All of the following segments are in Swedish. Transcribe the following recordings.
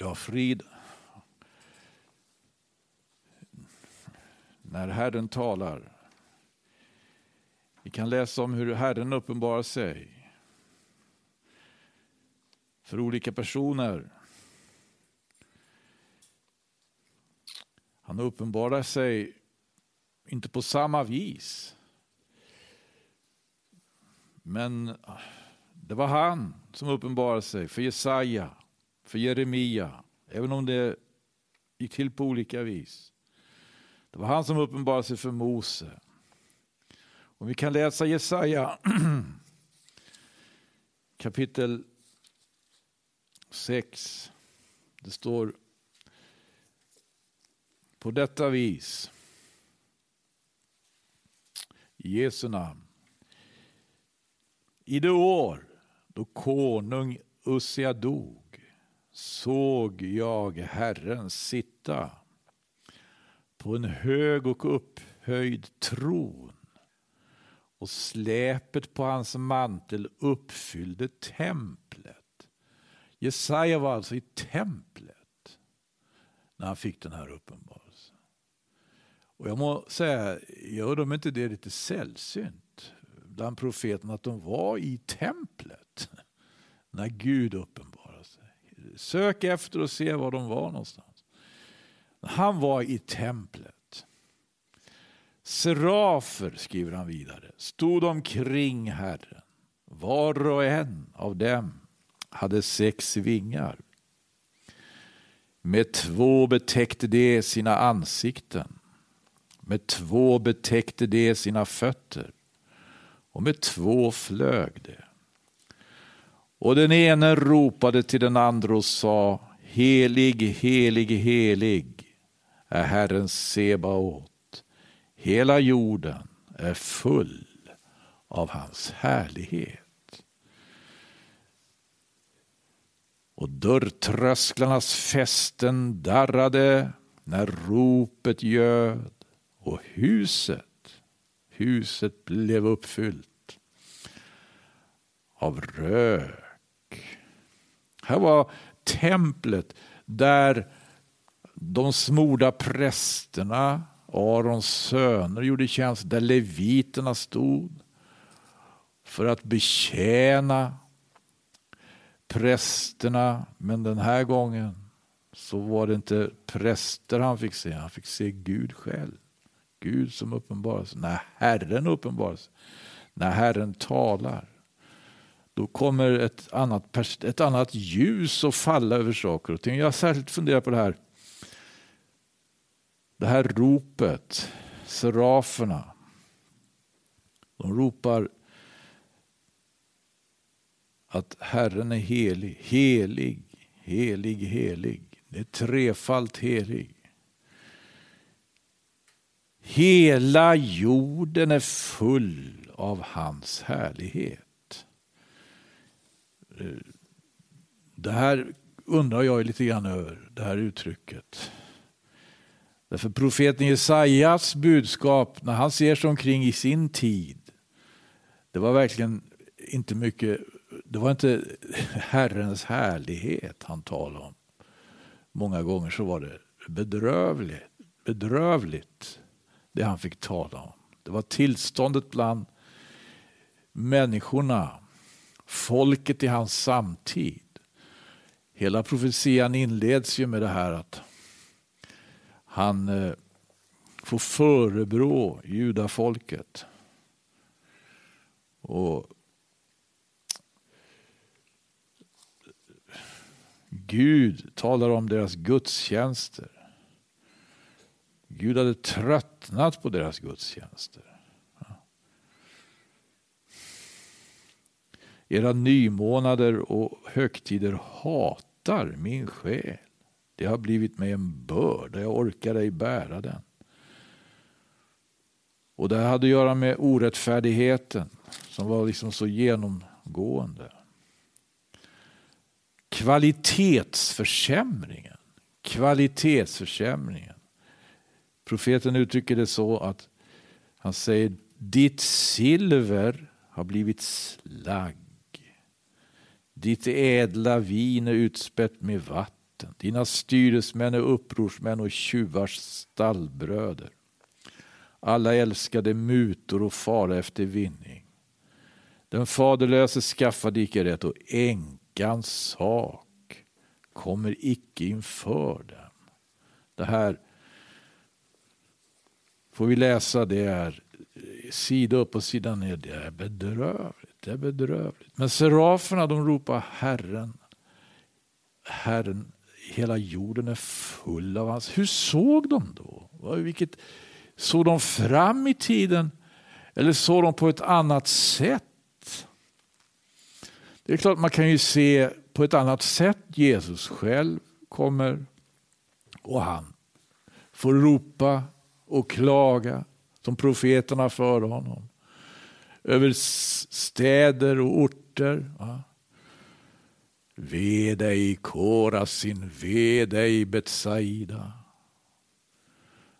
Ja, frid. När Herren talar. Vi kan läsa om hur Herren uppenbarar sig för olika personer. Han uppenbarar sig inte på samma vis. Men det var han som uppenbarade sig för Jesaja, för Jeremia, även om det gick till på olika vis. Det var han som uppenbarade sig för Mose. Och vi kan läsa Jesaja kapitel 6. Det står på detta vis. I Jesu namn. I det år då konung Ussia dog såg jag Herren sitta på en hög och upphöjd tron och släpet på hans mantel uppfyllde templet. Jesaja var alltså i templet när han fick den här uppenbarelsen. Och jag må säga, gör de inte det lite sällsynt bland profeterna att de var i templet när Gud uppenbarade sig? Sök efter och se var de var någonstans. Han var i templet. Serafer, skriver han vidare, stod omkring Herren. Var och en av dem hade sex vingar. Med två betäckte de sina ansikten. Med två betäckte de sina fötter. Och med två flög de. Och den ene ropade till den andra och sa Helig, helig, helig är Herren Sebaot. Hela jorden är full av hans härlighet. Och dörrtrösklarnas fästen darrade när ropet ljöd och huset, huset blev uppfyllt av rök. Här var templet där de smorda prästerna Arons söner gjorde tjänst där leviterna stod för att betjäna prästerna. Men den här gången så var det inte präster han fick se, han fick se Gud själv. Gud som uppenbaras, när Herren uppenbaras, när Herren talar. Då kommer ett annat, ett annat ljus att falla över saker och ting. Jag har särskilt funderat på det här det här ropet, seraferna, de ropar att Herren är helig, helig, helig, helig. Det är trefalt helig. Hela jorden är full av hans härlighet. Eh, det här undrar jag lite grann över, det här uttrycket. Därför profeten Jesajas budskap, när han ser sig omkring i sin tid, det var verkligen inte mycket, det var inte Herrens härlighet han talade om. Många gånger så var det bedrövligt, bedrövligt det han fick tala om. Det var tillståndet bland människorna, folket i hans samtid. Hela profetian inleds ju med det här att han eh, får förebrå judafolket. Och Gud talar om deras gudstjänster. Gud hade tröttnat på deras gudstjänster. Era nymånader och högtider hatar min själ. Det har blivit mig en börda, jag orkar ej bära den. Och det hade att göra med orättfärdigheten som var liksom så genomgående. Kvalitetsförsämringen. Kvalitetsförsämringen. Profeten uttrycker det så att han säger ditt silver har blivit slagg. Ditt ädla vin är utspätt med vatten. Dina styresmän är upprorsmän och tjuvars stallbröder. Alla älskade mutor och fara efter vinning. Den faderlöse skaffade icke rätt och änkans sak kommer icke inför dem. Det här får vi läsa, det är sida upp och sida ner. Det är bedrövligt. Det är bedrövligt. Men seraferna de ropar Herren. Herren, hela jorden är full av hans. Hur såg de då? Vilket, såg de fram i tiden? Eller såg de på ett annat sätt? Det är klart man kan ju se på ett annat sätt. Jesus själv kommer och han får ropa och klaga som profeterna före honom. Över städer och orter. Ve dig Korasin, ve dig Betsaida.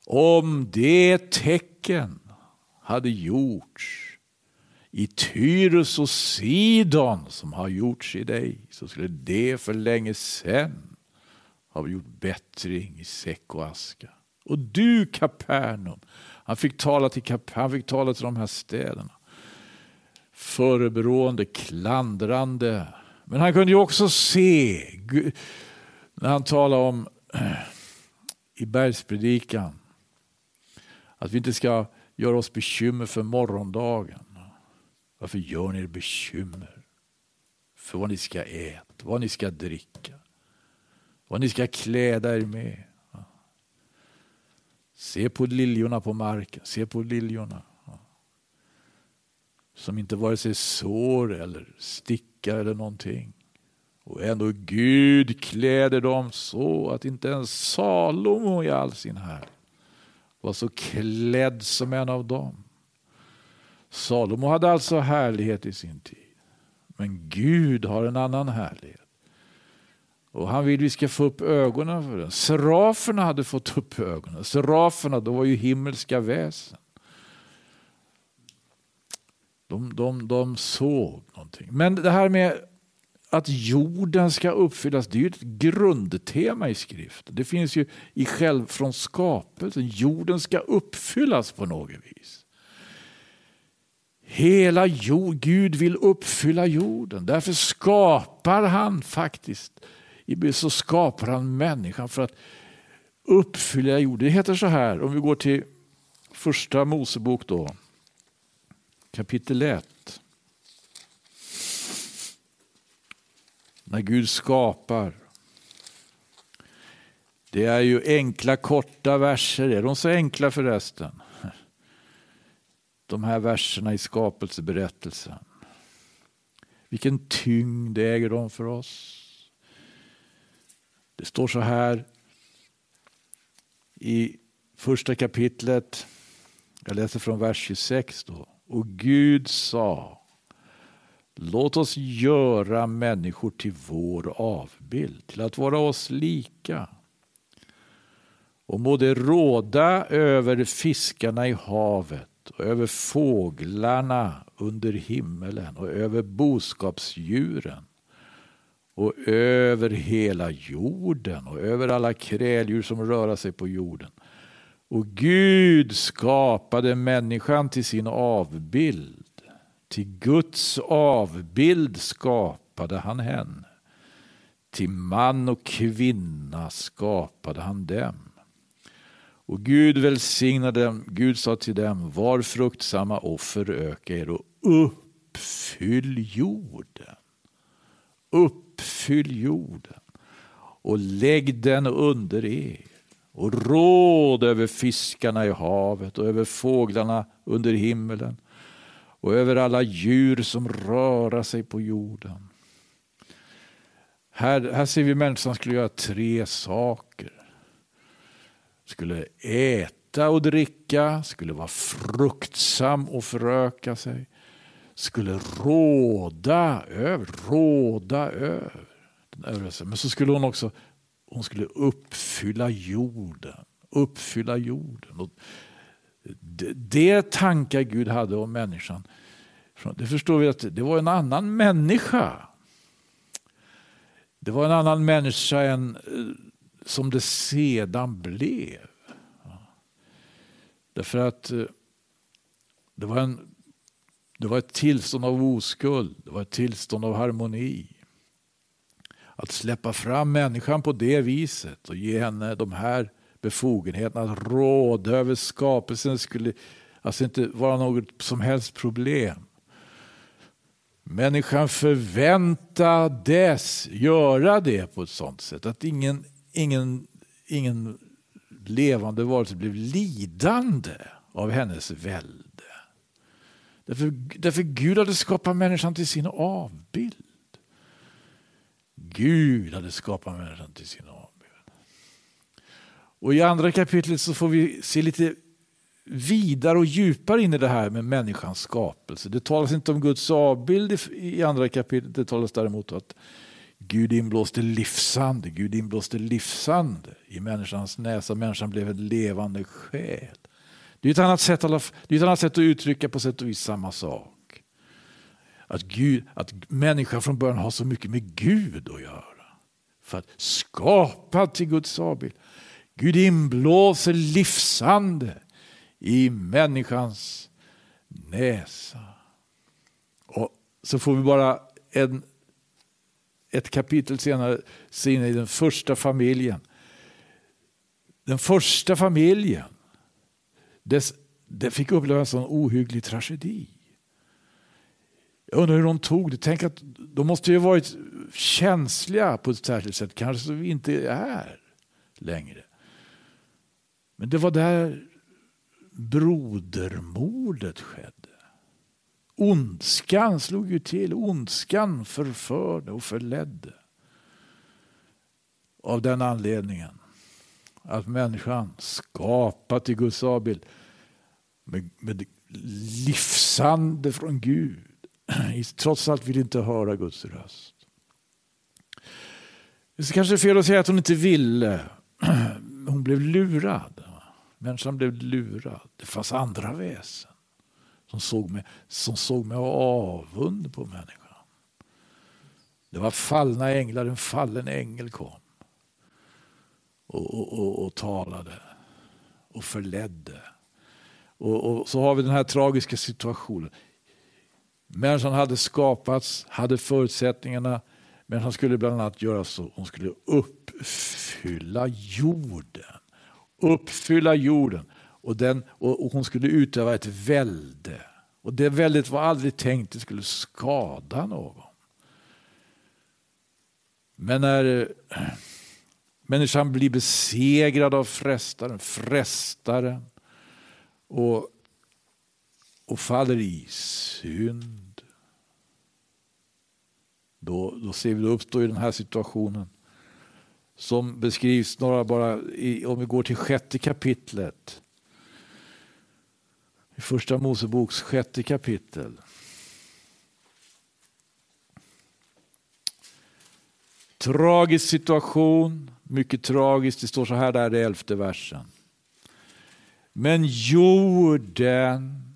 Om det tecken hade gjorts i Tyrus och Sidon som har gjorts i dig så skulle det för länge sedan ha gjort bättring i säck och aska. Och du Kapernaum, han fick tala till, han fick tala till de här städerna. Förebrående, klandrande. Men han kunde ju också se, när han talade om eh, i bergspredikan, att vi inte ska göra oss bekymmer för morgondagen. Varför gör ni er bekymmer för vad ni ska äta, vad ni ska dricka, vad ni ska kläda er med? Se på liljorna på marken, se på liljorna. Som inte vare sig sår eller stickar eller någonting. Och ändå Gud kläder dem så att inte ens Salomo i all sin här var så klädd som en av dem. Salomo hade alltså härlighet i sin tid. Men Gud har en annan härlighet. Och han vill vi ska få upp ögonen för den. Seraferna hade fått upp ögonen. Seraferna de var ju himmelska väsen. De, de, de såg någonting. Men det här med att jorden ska uppfyllas, det är ju ett grundtema i skriften. Det finns ju i själv från skapelsen. Jorden ska uppfyllas på något vis. Hela jord, Gud vill uppfylla jorden. Därför skapar han faktiskt så skapar han människan för att uppfylla jorden. Det heter så här, om vi går till första Mosebok då, kapitel 1. När Gud skapar. Det är ju enkla korta verser. Är de så enkla förresten? De här verserna i skapelseberättelsen. Vilken tyngd äger de för oss? Det står så här i första kapitlet, jag läser från vers 26 då. Och Gud sa, låt oss göra människor till vår avbild, till att vara oss lika. Och må det råda över fiskarna i havet och över fåglarna under himmelen och över boskapsdjuren och över hela jorden och över alla kräldjur som rör sig på jorden. Och Gud skapade människan till sin avbild. Till Guds avbild skapade han henne. Till man och kvinna skapade han dem. Och Gud välsignade dem. Gud sa till dem, var fruktsamma och föröka er och uppfyll jorden. Uppfyll jorden och lägg den under er och råd över fiskarna i havet och över fåglarna under himmelen och över alla djur som röra sig på jorden. Här, här ser vi människan skulle göra tre saker. Skulle äta och dricka, skulle vara fruktsam och föröka sig skulle råda över, råda över. Men så skulle hon också hon skulle uppfylla jorden. Uppfylla jorden. Och det, det tankar Gud hade om människan. Det förstår vi att det var en annan människa. Det var en annan människa än eh, som det sedan blev. Därför att eh, det var, en, det var ett tillstånd av oskuld, det var ett tillstånd av harmoni. Att släppa fram människan på det viset och ge henne de här befogenheterna att råda över skapelsen skulle alltså inte vara något som helst problem. Människan förväntades göra det på ett sådant sätt att ingen, ingen, ingen levande varelse blev lidande av hennes välde. Därför, därför Gud hade skapat människan till sin avbild. Gud hade skapat människan till sin avbild. Och I andra kapitlet så får vi se lite vidare och djupare in i det här med människans skapelse. Det talas inte om Guds avbild i andra kapitlet, det talas däremot om att Gud inblåste livsande, Gud inblåste livsande i människans näsa. Människan blev en levande själ. Det är ett annat sätt, det är ett annat sätt att uttrycka på sätt och vis samma sak. Att, Gud, att människan från början har så mycket med Gud att göra. För att skapa till Guds avbild. Gud inblåser livsande i människans näsa. Och så får vi bara en, ett kapitel senare se in i den första familjen. Den första familjen dess, det fick uppleva en sån ohygglig tragedi. Jag undrar hur de tog det. Tänk att de måste ju varit känsliga på ett särskilt sätt, kanske vi inte är längre. Men det var där brodermordet skedde. Ondskan slog ju till. Ondskan förförde och förledde. Av den anledningen att människan skapat i Guds avbild med, med livsande från Gud trots allt vill inte höra Guds röst. Det är kanske fel att säga att hon inte ville. Hon blev lurad. Människan blev lurad. Det fanns andra väsen som såg med, som såg med avund på människan. Det var fallna änglar, en fallen ängel kom och, och, och, och talade och förledde. Och, och, så har vi den här tragiska situationen. Människan hade skapats, hade förutsättningarna, men han skulle bland annat göra så, hon skulle uppfylla jorden uppfylla jorden och, den, och, och hon skulle utöva ett välde. Och det väldet var aldrig tänkt att det skulle skada någon. Men när eh, människan blir besegrad av frestaren, frestaren och, och faller i synd. Då, då ser vi, då uppstår i den här situationen som beskrivs några bara i, om vi går till sjätte kapitlet. I första Moseboks sjätte kapitel. Tragisk situation, mycket tragiskt. Det står så här där i elfte versen. Men jorden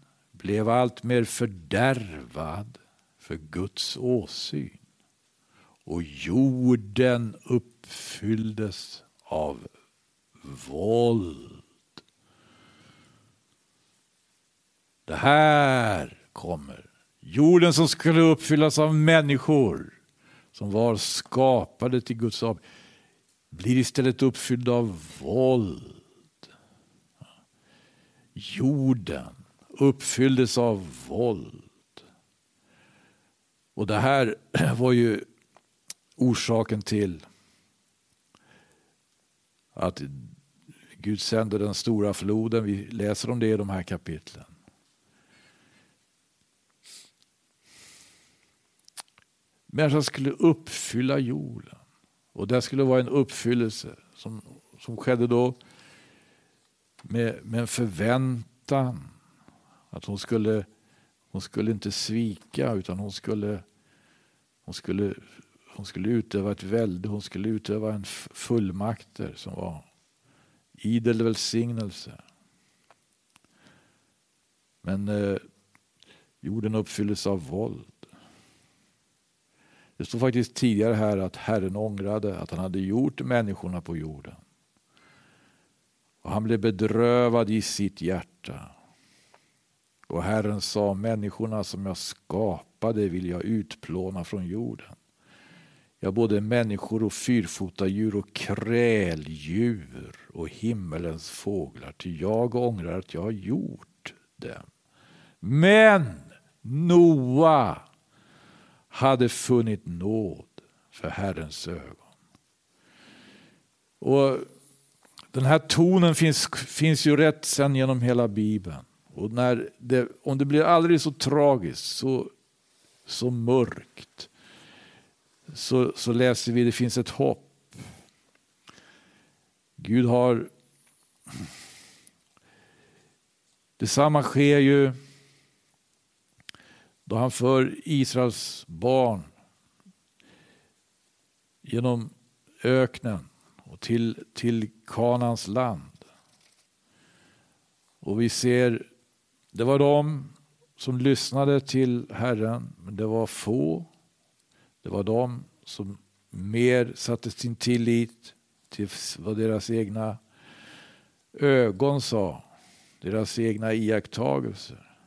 blev alltmer fördärvad för Guds åsyn och jorden uppfylldes av våld. Det här kommer. Jorden som skulle uppfyllas av människor som var skapade till Guds avbild blir istället uppfylld av våld. Jorden uppfylldes av våld. Och det här var ju orsaken till att Gud sände den stora floden. Vi läser om det i de här kapitlen. Människan skulle uppfylla jorden. Och det skulle vara en uppfyllelse som, som skedde då med, med en förväntan att hon skulle, hon skulle inte svika utan hon skulle, hon skulle hon skulle utöva ett välde, hon skulle utöva en fullmakter som var idel välsignelse. Men eh, jorden uppfylldes av våld. Det stod faktiskt tidigare här att Herren ångrade att han hade gjort människorna på jorden. Och han blev bedrövad i sitt hjärta. Och Herren sa, människorna som jag skapade vill jag utplåna från jorden. Ja, både människor och fyrfotadjur och kräldjur och himmelens fåglar, ty jag ångrar att jag har gjort dem. Men Noa hade funnit nåd för Herrens ögon. Och Den här tonen finns, finns ju rätt sen genom hela Bibeln. Och när det, om det blir aldrig så tragiskt, så, så mörkt, så, så läser vi att det finns ett hopp. Gud har... Detsamma sker ju då han för Israels barn genom öknen och till, till Kanans land. Och vi ser, det var de som lyssnade till Herren, men det var få. Det var de som mer satte sin tillit till vad deras egna ögon sa, deras egna iakttagelser.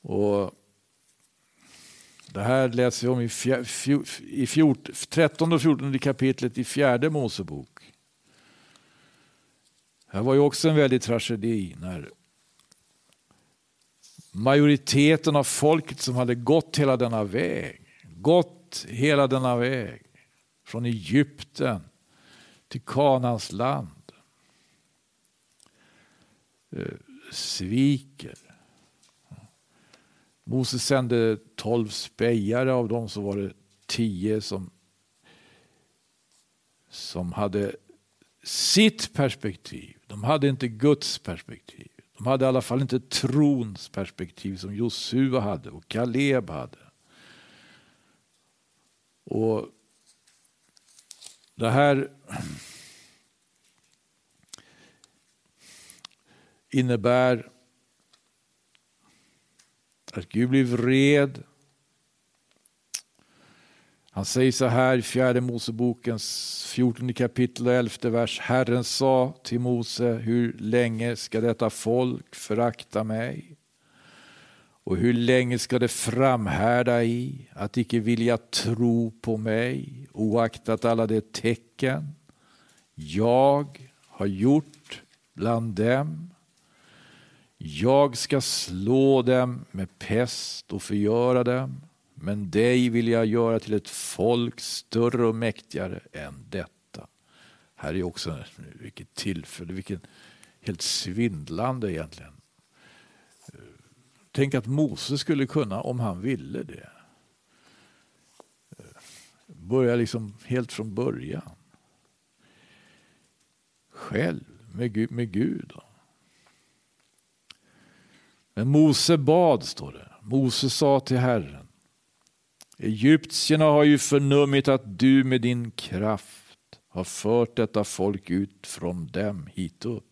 Och det här läser vi om i, fjär, i fjort, 13 och 14 kapitlet i fjärde Mosebok. Det var ju också en väldig tragedi när majoriteten av folket som hade gått hela denna väg, gått hela denna väg från Egypten till Kanans land, eh, sviker Moses sände tolv spejare, av dem så var det tio som, som hade sitt perspektiv. De hade inte Guds perspektiv. De hade i alla fall inte trons perspektiv som Josua hade och Kaleb hade. Och det här innebär att Gud blir vred. Han säger så här i fjärde Mosebokens 14 kapitel och 11 vers. Herren sa till Mose, hur länge ska detta folk förakta mig? Och hur länge ska det framhärda i att icke vilja tro på mig oaktat alla de tecken jag har gjort bland dem jag ska slå dem med pest och förgöra dem, men dig vill jag göra till ett folk större och mäktigare än detta. Här är också vilket tillfälle, vilket helt svindlande egentligen. Tänk att Moses skulle kunna, om han ville det, börja liksom helt från början. Själv, med Gud. Med Gud men Mose bad, står det. Mose sa till Herren. Egyptierna har ju förnummit att du med din kraft har fört detta folk ut från dem hit upp.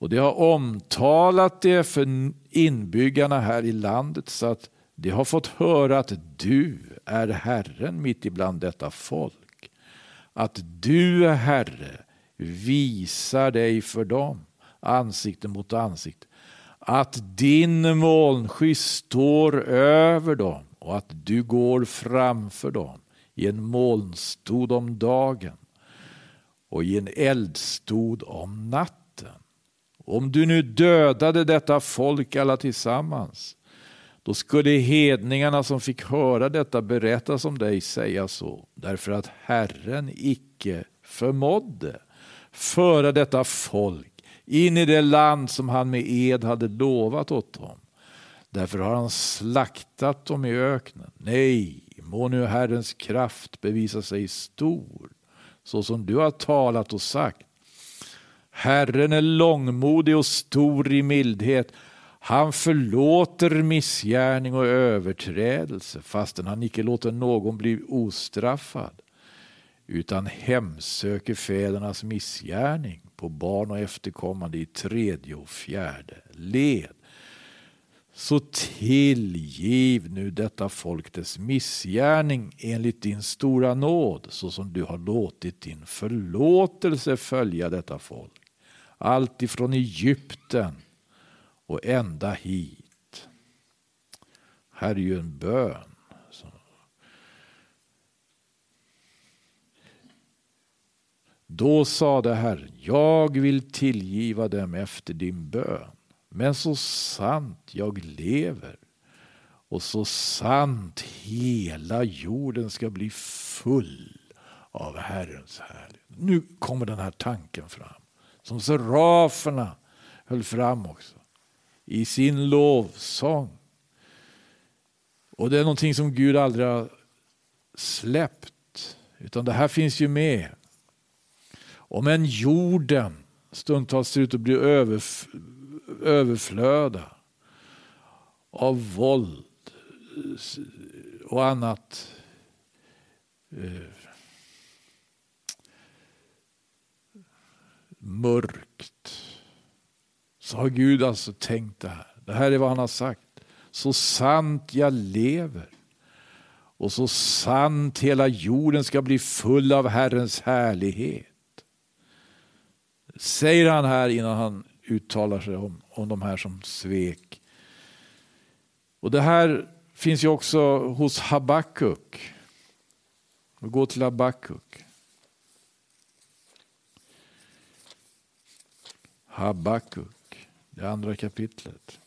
Och det har omtalat det för inbyggarna här i landet så att de har fått höra att du är Herren mitt ibland detta folk. Att du är Herre visar dig för dem ansikte mot ansikte att din molnsky står över dem och att du går framför dem i en molnstod om dagen och i en eldstod om natten. Om du nu dödade detta folk alla tillsammans, då skulle hedningarna som fick höra detta berättas om dig säga så, därför att Herren icke förmådde föra detta folk in i det land som han med ed hade lovat åt dem. Därför har han slaktat dem i öknen. Nej, må nu Herrens kraft bevisa sig stor, så som du har talat och sagt. Herren är långmodig och stor i mildhet. Han förlåter missgärning och överträdelse fastän han icke låter någon bli ostraffad utan hemsöker fädernas missgärning på barn och efterkommande i tredje och fjärde led så tillgiv nu detta folk dess missgärning enligt din stora nåd, så som du har låtit din förlåtelse följa detta folk. Allt ifrån Egypten och ända hit. Här är ju en bön. Då sade Herren, jag vill tillgiva dem efter din bön. Men så sant jag lever och så sant hela jorden ska bli full av Herrens härlighet. Nu kommer den här tanken fram, som seraferna höll fram också i sin lovsång. Och det är någonting som Gud aldrig har släppt, utan det här finns ju med. Om en jorden stundtals ser ut att bli överfull överflöda av våld och annat eh, mörkt. Så har Gud alltså tänkt det här. Det här är vad han har sagt. Så sant jag lever och så sant hela jorden ska bli full av Herrens härlighet. Säger han här innan han uttalar sig om, om de här som svek. Och det här finns ju också hos Habakuk. Vi går till Habakuk. Habakuk, det andra kapitlet.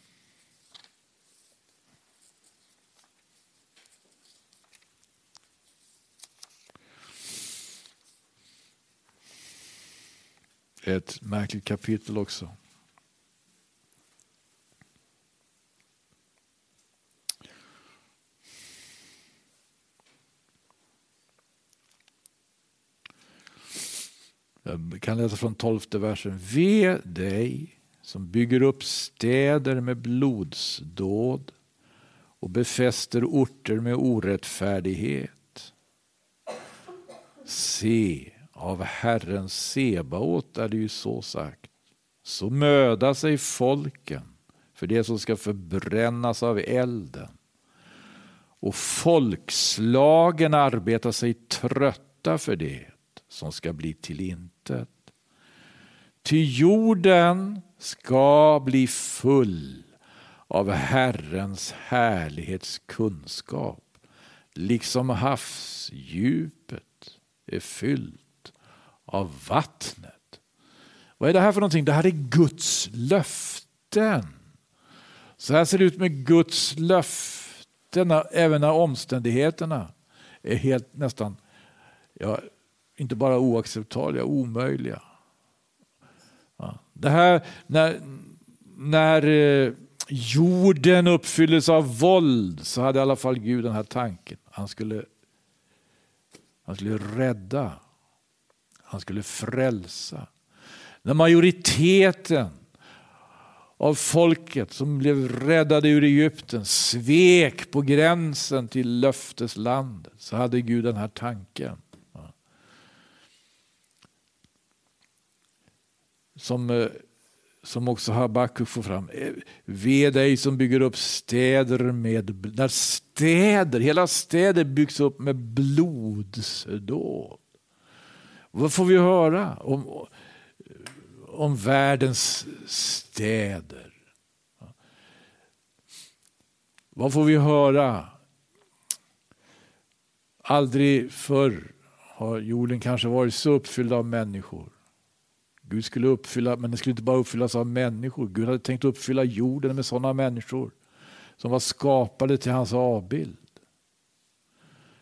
Ett märkligt kapitel också. Jag kan läsa från tolfte versen. Ve dig som bygger upp städer med blodsdåd och befäster orter med orättfärdighet. Se, av Herren Sebaot är det ju så sagt. Så möda sig folken för det som ska förbrännas av elden. Och folkslagen arbetar sig trötta för det som ska bli till intet. Ty jorden ska bli full av Herrens härlighetskunskap, liksom havsdjupet är fyllt av vattnet. Vad är det här för någonting? Det här är Guds löften. Så här ser det ut med Guds löften även när omständigheterna är helt nästan ja, inte bara oacceptabla, omöjliga. Det här när, när eh, jorden uppfylldes av våld så hade i alla fall Gud den här tanken. Han skulle, han skulle rädda. Han skulle frälsa. När majoriteten av folket som blev räddade ur Egypten svek på gränsen till löfteslandet så hade Gud den här tanken. Som, eh, som också Habakuk får fram. Eh, Ve dig som bygger upp städer med, när städer, hela städer byggs upp med blodsdåd. Vad får vi höra om, om världens städer? Vad får vi höra? Aldrig förr har jorden kanske varit så uppfylld av människor. Gud skulle uppfylla, men det skulle inte bara uppfyllas av människor. Gud hade tänkt uppfylla jorden med sådana människor som var skapade till hans avbild.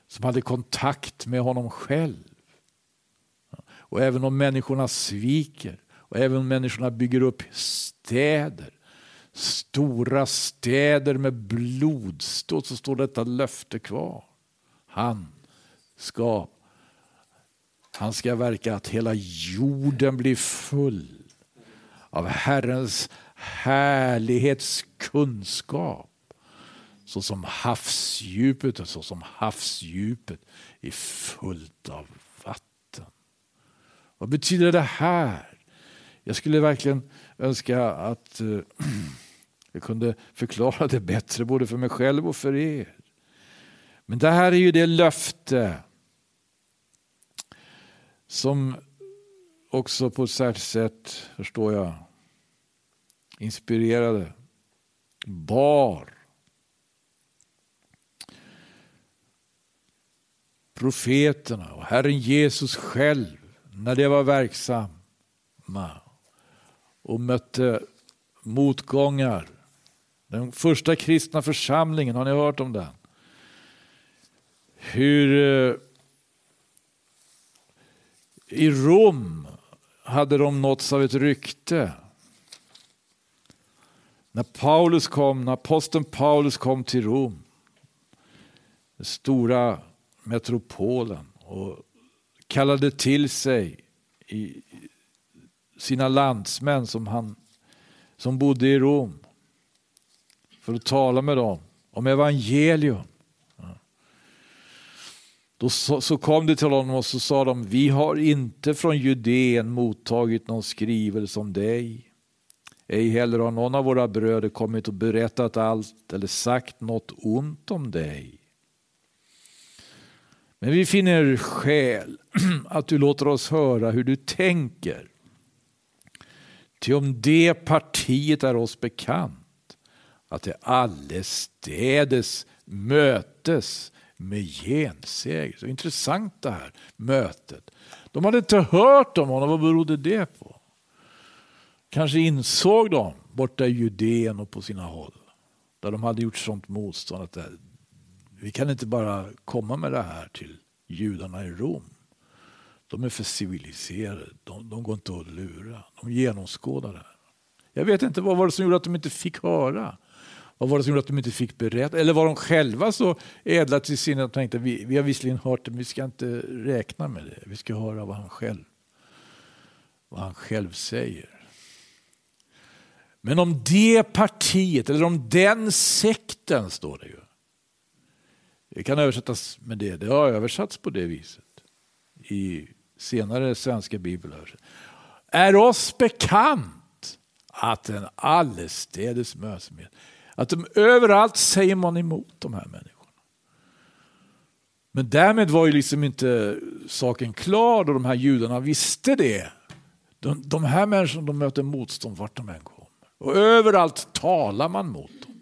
Som hade kontakt med honom själv. Och även om människorna sviker och även om människorna bygger upp städer, stora städer med blodståt så står detta löfte kvar. Han ska han ska verka att hela jorden blir full av Herrens härlighetskunskap. Så som havsdjupet och så som havsdjupet är fullt av vatten. Vad betyder det här? Jag skulle verkligen önska att, eh, Jag kunde förklara det bättre både för mig själv och för er. Men det här är ju det löfte som också på ett särskilt sätt, förstår jag, inspirerade, bar profeterna och Herren Jesus själv när det var verksamma och mötte motgångar. Den första kristna församlingen, har ni hört om den? Hur eh, i Rom hade de nåtts av ett rykte. När Paulus kom, när aposteln Paulus kom till Rom, den stora metropolen och kallade till sig i sina landsmän som, han, som bodde i Rom för att tala med dem om evangelium. Då så, så kom det till honom och så sa de, vi har inte från Judeen mottagit någon skrivelse om dig. Ej heller har någon av våra bröder kommit och berättat allt eller sagt något ont om dig. Men vi finner skäl att du låter oss höra hur du tänker. Ty om det partiet är oss bekant, att det allestädes mötes med gensägelse. Så intressant det här mötet. De hade inte hört om honom, vad berodde det på? Kanske insåg de borta i Judeen och på sina håll, där de hade gjort sånt motstånd, att vi kan inte bara komma med det här till judarna i Rom. De är för civiliserade, de, de går inte att lura, de genomskådar det här. Jag vet inte vad var det som gjorde att de inte fick höra. Vad var det som gjorde att de inte fick berätta? Eller var de själva så ädla till sinne att de tänkte vi, vi har visserligen hört det men vi ska inte räkna med det. Vi ska höra vad han själv, vad han själv säger. Men om det partiet, eller om den sekten står det ju. Det kan översättas med det. Det har översatts på det viset i senare svenska bibelöversättningar. Är oss bekant att en allestädes möts med att de överallt säger man emot de här människorna. Men därmed var ju liksom inte saken klar då de här judarna visste det. De, de här människorna de möter motstånd vart de än kommer. Och överallt talar man mot dem.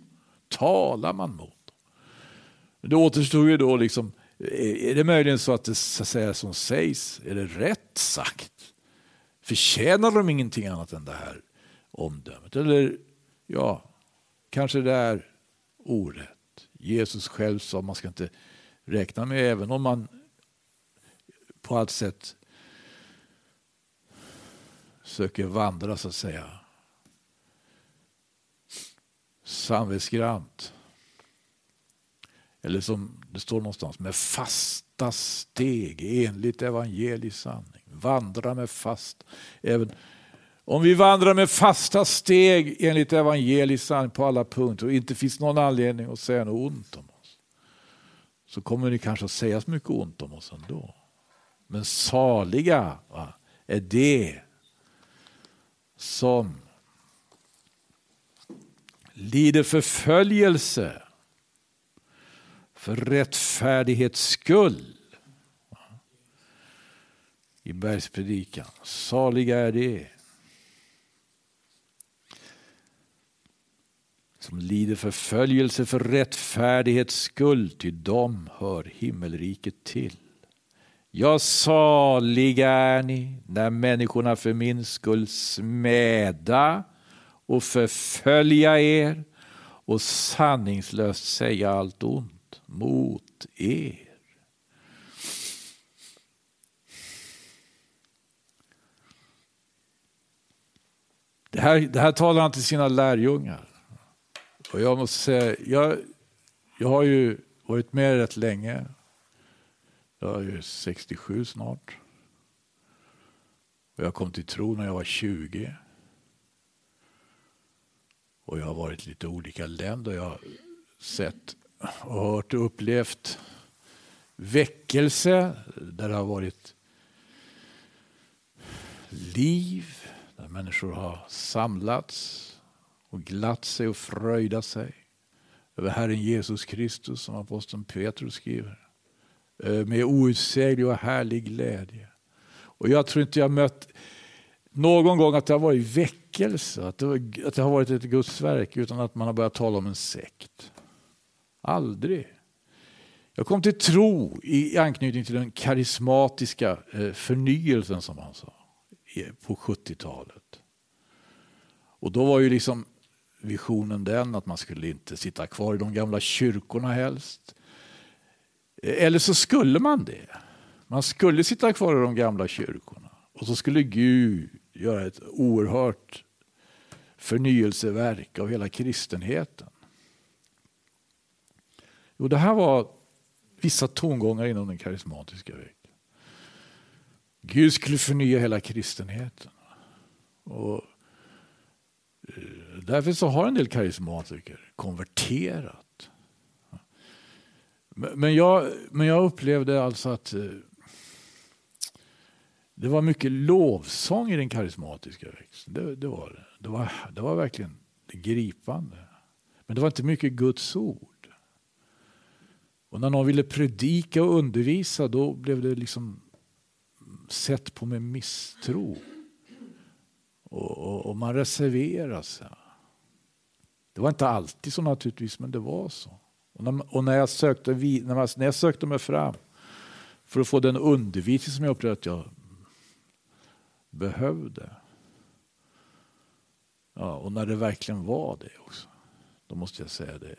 Talar man mot dem. Det återstod ju då liksom, är det möjligen så att det så att säga, som sägs, är det rätt sagt? Förtjänar de ingenting annat än det här omdömet? Eller ja, kanske det är orätt. Jesus själv sa att man ska inte räkna med, även om man på allt sätt söker vandra så att säga samvetsgrant. Eller som det står någonstans, med fasta steg enligt evangelisk sanning. Vandra med fast. Även om vi vandrar med fasta steg enligt evangelisk sanning på alla punkter och inte finns någon anledning att säga något ont om oss. Så kommer det kanske att sägas mycket ont om oss ändå. Men saliga va, är det som lider förföljelse för rättfärdighets skull. I bergspredikan. Saliga är det. Som lider förföljelse för rättfärdighets skull, ty dem hör himmelriket till. Ja, saliga är ni när människorna för min skull smäda och förfölja er och sanningslöst säga allt ont mot er. Det här, det här talar han till sina lärjungar. Och jag måste säga, jag, jag har ju varit med rätt länge. Jag är ju 67 snart. Och jag kom till tro när jag var 20. Och jag har varit i lite olika länder. Jag har sett och hört och upplevt väckelse där det har varit liv, där människor har samlats och glatt sig och fröjdat sig över Herren Jesus Kristus som aposteln Petrus skriver. Eh, med outsäglig och härlig glädje. Och jag tror inte jag mött någon gång att det har varit väckelse, att det, att det har varit ett Guds verk utan att man har börjat tala om en sekt. Aldrig. Jag kom till tro i anknytning till den karismatiska eh, förnyelsen som han sa på 70-talet. Och då var ju liksom visionen den att man skulle inte sitta kvar i de gamla kyrkorna helst. Eller så skulle man det. Man skulle sitta kvar i de gamla kyrkorna. Och så skulle Gud göra ett oerhört förnyelseverk av hela kristenheten. Jo, det här var vissa tongångar inom den karismatiska vägen. Gud skulle förnya hela kristenheten. Och eh, därför så har en del karismatiker konverterat. Men jag, men jag upplevde alltså att eh, det var mycket lovsång i den karismatiska växeln. Det, det, var det. Det var, det var verkligen gripande. Men det var inte mycket Guds ord. Och när någon ville predika och undervisa då blev det liksom sett på med misstro. Och, och, och man reserverade sig. Det var inte alltid så naturligtvis, men det var så. Och när, och när, jag sökte, när, man, när jag sökte mig fram för att få den undervisning som jag upplevde att jag behövde. Ja, och när det verkligen var det också. Då måste jag säga det.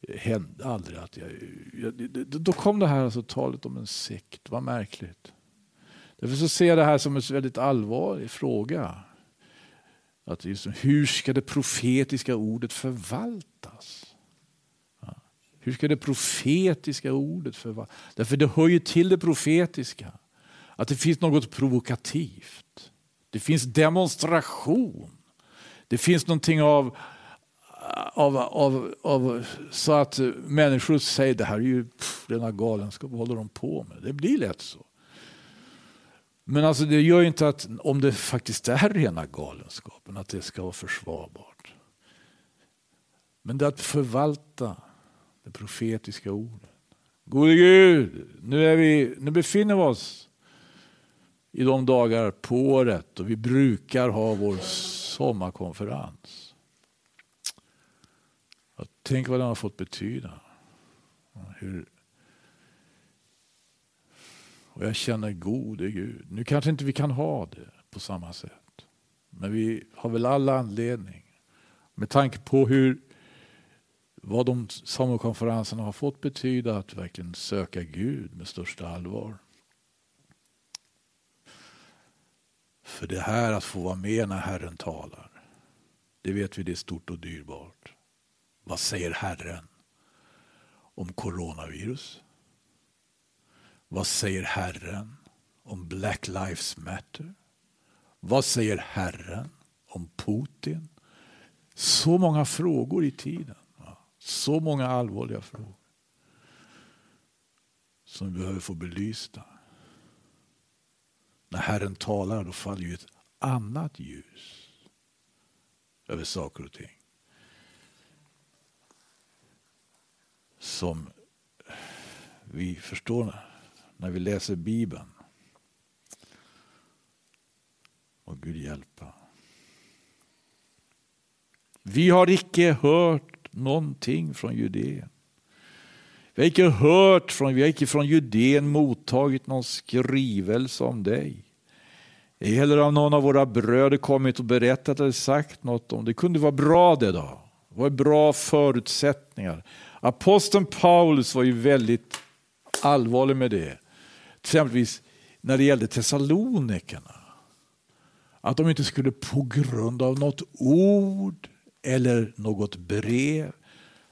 Det hände aldrig att jag... jag då kom det här alltså talet om en sekt. Vad märkligt. Därför så ser jag det här som en väldigt allvarlig fråga. Att liksom, hur ska det profetiska ordet förvaltas? Ja. Hur ska det profetiska ordet förvaltas? Därför det hör ju till det profetiska. Att det finns något provokativt. Det finns demonstration. Det finns någonting av, av, av, av så att människor säger det här är ju pff, rena galenskap, vad håller de på med? Det blir lätt så. Men alltså det gör ju inte att om det faktiskt är rena galenskapen att det ska vara försvarbart. Men det är att förvalta det profetiska ordet. Gode Gud, nu, är vi, nu befinner vi oss i de dagar på året och vi brukar ha vår sommarkonferens. Tänk vad den har fått betyda. Hur och jag känner gode Gud. Nu kanske inte vi kan ha det på samma sätt. Men vi har väl alla anledning. Med tanke på hur vad de sommarkonferenserna har fått betyda att verkligen söka Gud med största allvar. För det här att få vara med när Herren talar, det vet vi det är stort och dyrbart. Vad säger Herren om coronavirus? Vad säger Herren om Black Lives Matter? Vad säger Herren om Putin? Så många frågor i tiden. Så många allvarliga frågor. Som vi behöver få belysta. När Herren talar då faller ju ett annat ljus över saker och ting. Som vi förstår när vi läser Bibeln. Och Gud hjälpa. Vi har icke hört någonting från Judeen. Vi har icke hört från, vi har icke från Judeen mottagit någon skrivelse om dig. Ej heller har någon av våra bröder kommit och berättat eller sagt något om det. kunde vara bra det då. Det var bra förutsättningar. Aposteln Paulus var ju väldigt allvarlig med det exempelvis när det gällde Thessalonikerna. Att de inte skulle på grund av något ord eller något brev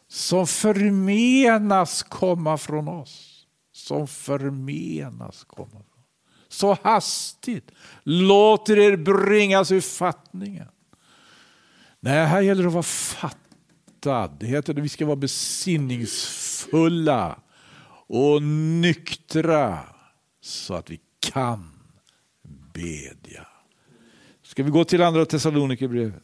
som förmenas komma från oss. Som förmenas komma från oss. Så hastigt låter er bringas ur fattningen. Nej, här gäller det att vara fattad. Det heter att vi ska vara besinningsfulla och nyktra så att vi kan bedja. Ska vi gå till andra Thessalonikerbrevet?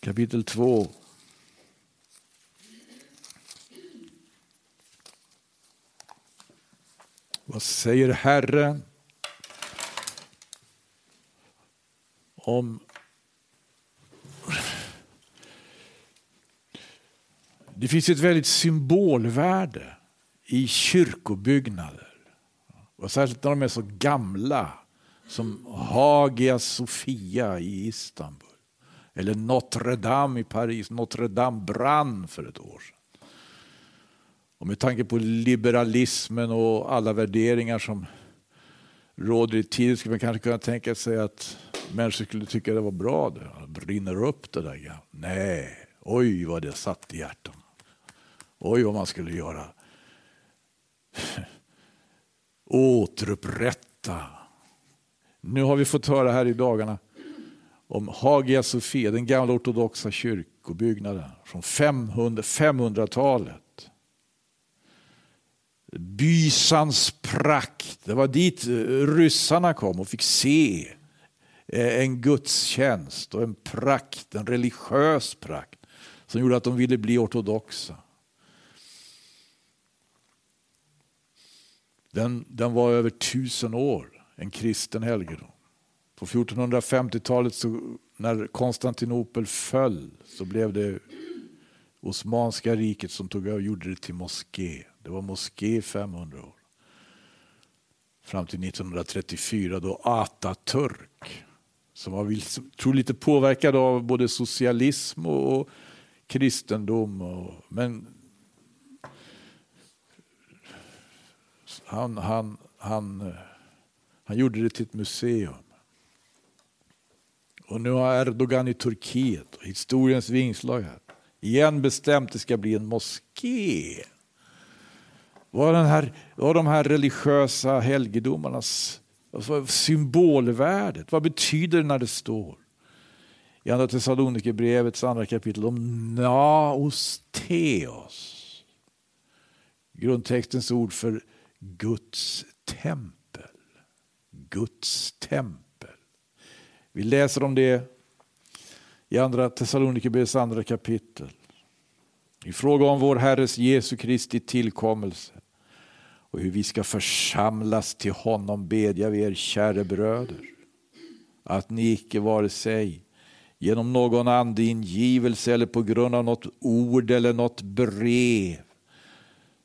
Kapitel 2. Vad säger Herren om Det finns ett väldigt symbolvärde i kyrkobyggnader. Och särskilt när de är så gamla som Hagia Sofia i Istanbul. Eller Notre Dame i Paris. Notre Dame brann för ett år sedan. Och med tanke på liberalismen och alla värderingar som råder i tiden skulle man kanske kunna tänka sig att människor skulle tycka det var bra. Det brinner upp det där. Nej, oj vad det satt i hjärtan. Oj vad man skulle göra. Återupprätta. Nu har vi fått höra här i dagarna om Hagia Sofia, den gamla ortodoxa kyrkobyggnaden från 500, 500-talet. Bysans prakt, det var dit eh, ryssarna kom och fick se eh, en gudstjänst och en prakt, en religiös prakt som gjorde att de ville bli ortodoxa. Den, den var över tusen år, en kristen helgedom. På 1450-talet när Konstantinopel föll så blev det Osmanska riket som tog över och gjorde det till moské. Det var moské i 500 år. Fram till 1934 då Atatürk, som var tror lite påverkad av både socialism och kristendom. Och, men han, han, han, eh, han gjorde det till ett museum. Och nu har Erdogan i Turkiet, historiens vingslag här, igen bestämt att det ska bli en moské. Vad den här, vad de här religiösa helgedomarnas symbolvärdet, vad betyder det när det står i Andra Thessalonikerbrevets andra kapitel om naos teos. Grundtextens ord för Guds tempel. Guds tempel. Vi läser om det i andra Thessalonikerbrevets andra kapitel. I fråga om vår Herres Jesu Kristi tillkommelse och hur vi ska församlas till honom bedja vi er, käre bröder, att ni icke vare sig genom någon andeingivelse eller på grund av något ord eller något brev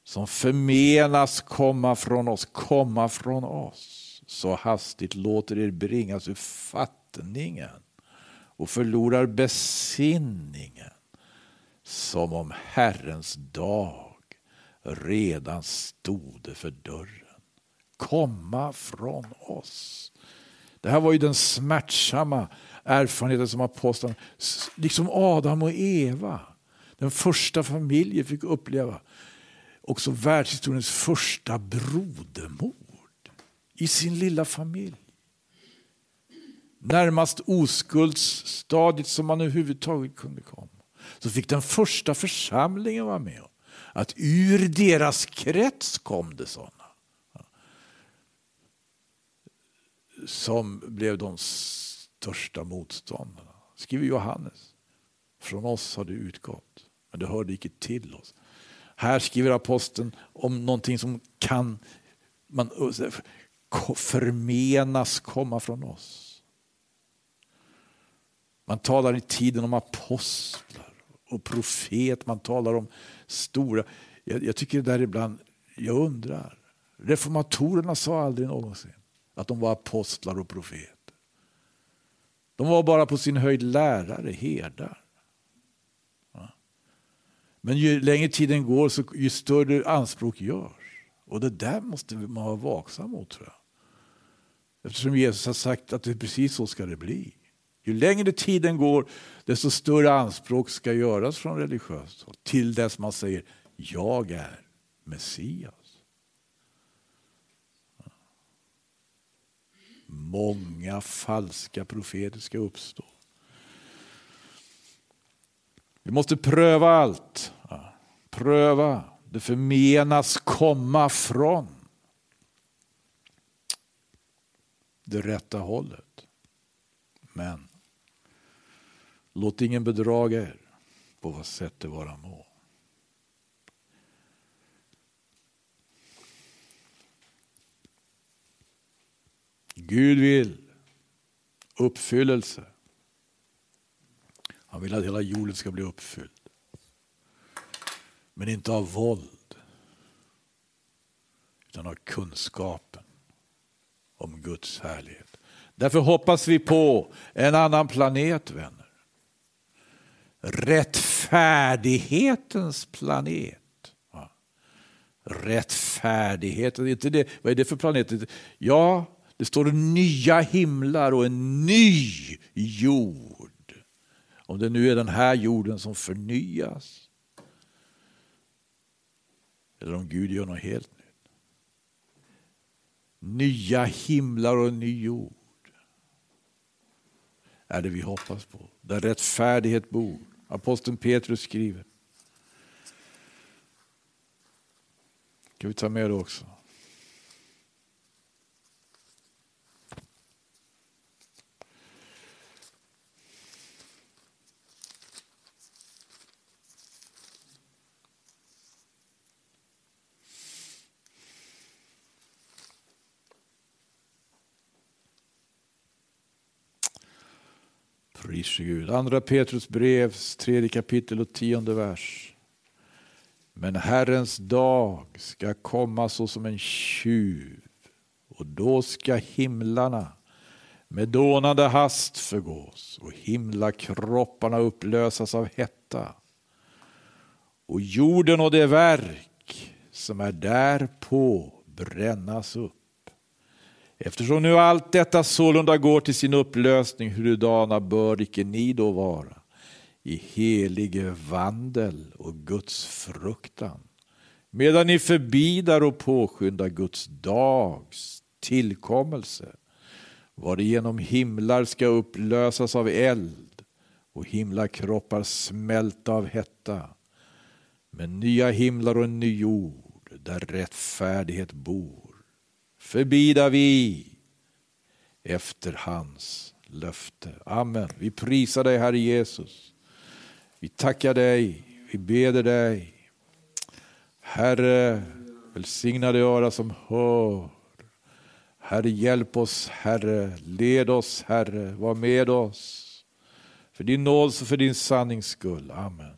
som förmenas komma från oss, komma från oss. Så hastigt låter er bringas ur fattningen och förlorar besinningen som om Herrens dag redan stode för dörren. Komma från oss. Det här var ju den smärtsamma erfarenheten som apostlarna, liksom Adam och Eva, den första familjen fick uppleva också världshistoriens första brodermord i sin lilla familj. Närmast oskuldsstadiet som man överhuvudtaget kunde komma. Så fick den första församlingen vara med om att ur deras krets kom det sådana. Som blev de största motståndarna. Skriver Johannes. Från oss har det utgått, men det hörde icke till oss. Här skriver aposteln om någonting som kan man, förmenas komma från oss. Man talar i tiden om apostlar och profet, man talar om stora... Jag, jag tycker där ibland, jag undrar. Reformatorerna sa aldrig någonsin att de var apostlar och profeter. De var bara på sin höjd lärare, herdar. Men ju längre tiden går, så ju större anspråk görs. Och det där måste man vara vaksam mot, tror jag. Eftersom Jesus har sagt att det är precis så ska det bli. Ju längre tiden går, desto större anspråk ska göras från religiöst håll. Till dess man säger, jag är Messias. Många falska profeter ska uppstå. Vi måste pröva allt. Pröva, det förmenas komma från det rätta hållet. Men låt ingen bedraga er på vad sätt det vara må. Gud vill uppfyllelse. Han vill att hela jorden ska bli uppfylld. Men inte av våld, utan av kunskapen om Guds härlighet. Därför hoppas vi på en annan planet, vänner. Rättfärdighetens planet. Rättfärdigheten, inte det, vad är det för planet? Ja, det står nya himlar och en ny jord. Om det nu är den här jorden som förnyas. Eller om Gud gör något helt nytt. Nya himlar och en ny jord. Är det vi hoppas på. Där rättfärdighet bor. Aposteln Petrus skriver. Ska vi ta med det också? Pris Gud. Andra Petrus brevs tredje kapitel och tionde vers. Men Herrens dag ska komma såsom en tjuv och då ska himlarna med dånande hast förgås och himlakropparna upplösas av hetta. Och jorden och det verk som är därpå brännas upp. Eftersom nu allt detta sålunda går till sin upplösning, hurudana bör icke ni då vara? I helig vandel och Guds fruktan, medan ni förbidar och påskyndar Guds dags tillkommelse, varigenom himlar ska upplösas av eld och himlakroppar smälta av hetta, men nya himlar och en ny jord där rättfärdighet bor förbida vi efter hans löfte. Amen. Vi prisar dig Herre Jesus. Vi tackar dig, vi beder dig. Herre, välsigna det öra som hör. Herre, hjälp oss Herre, led oss Herre, var med oss. För din nåds och för din sannings skull. Amen.